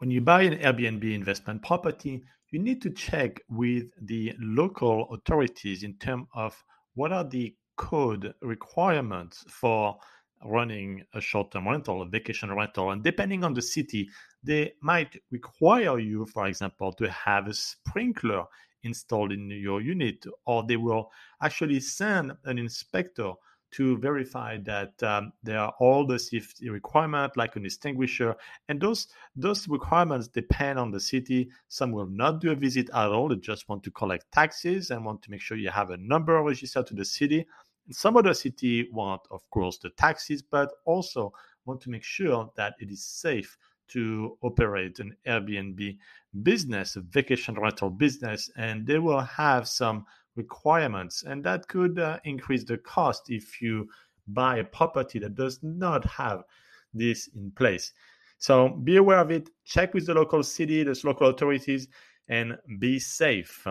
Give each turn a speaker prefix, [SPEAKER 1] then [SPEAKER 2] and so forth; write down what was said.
[SPEAKER 1] when you buy an Airbnb investment property, you need to check with the local authorities in terms of what are the code requirements for running a short-term rental, a vacation rental, and depending on the city, they might require you, for example, to have a sprinkler installed in your unit, or they will actually send an inspector to verify that um, there are all the safety requirements like an extinguisher and those those requirements depend on the city. Some will not do a visit at all. They just want to collect taxes and want to make sure you have a number registered to the city. And some other city want of course the taxes but also want to make sure that it is safe to operate an airbnb business a vacation rental business and they will have some requirements, and that could uh, increase the cost if you buy a property that does not have this in place. So be aware of it, check with the local city, the local authorities, and be safe.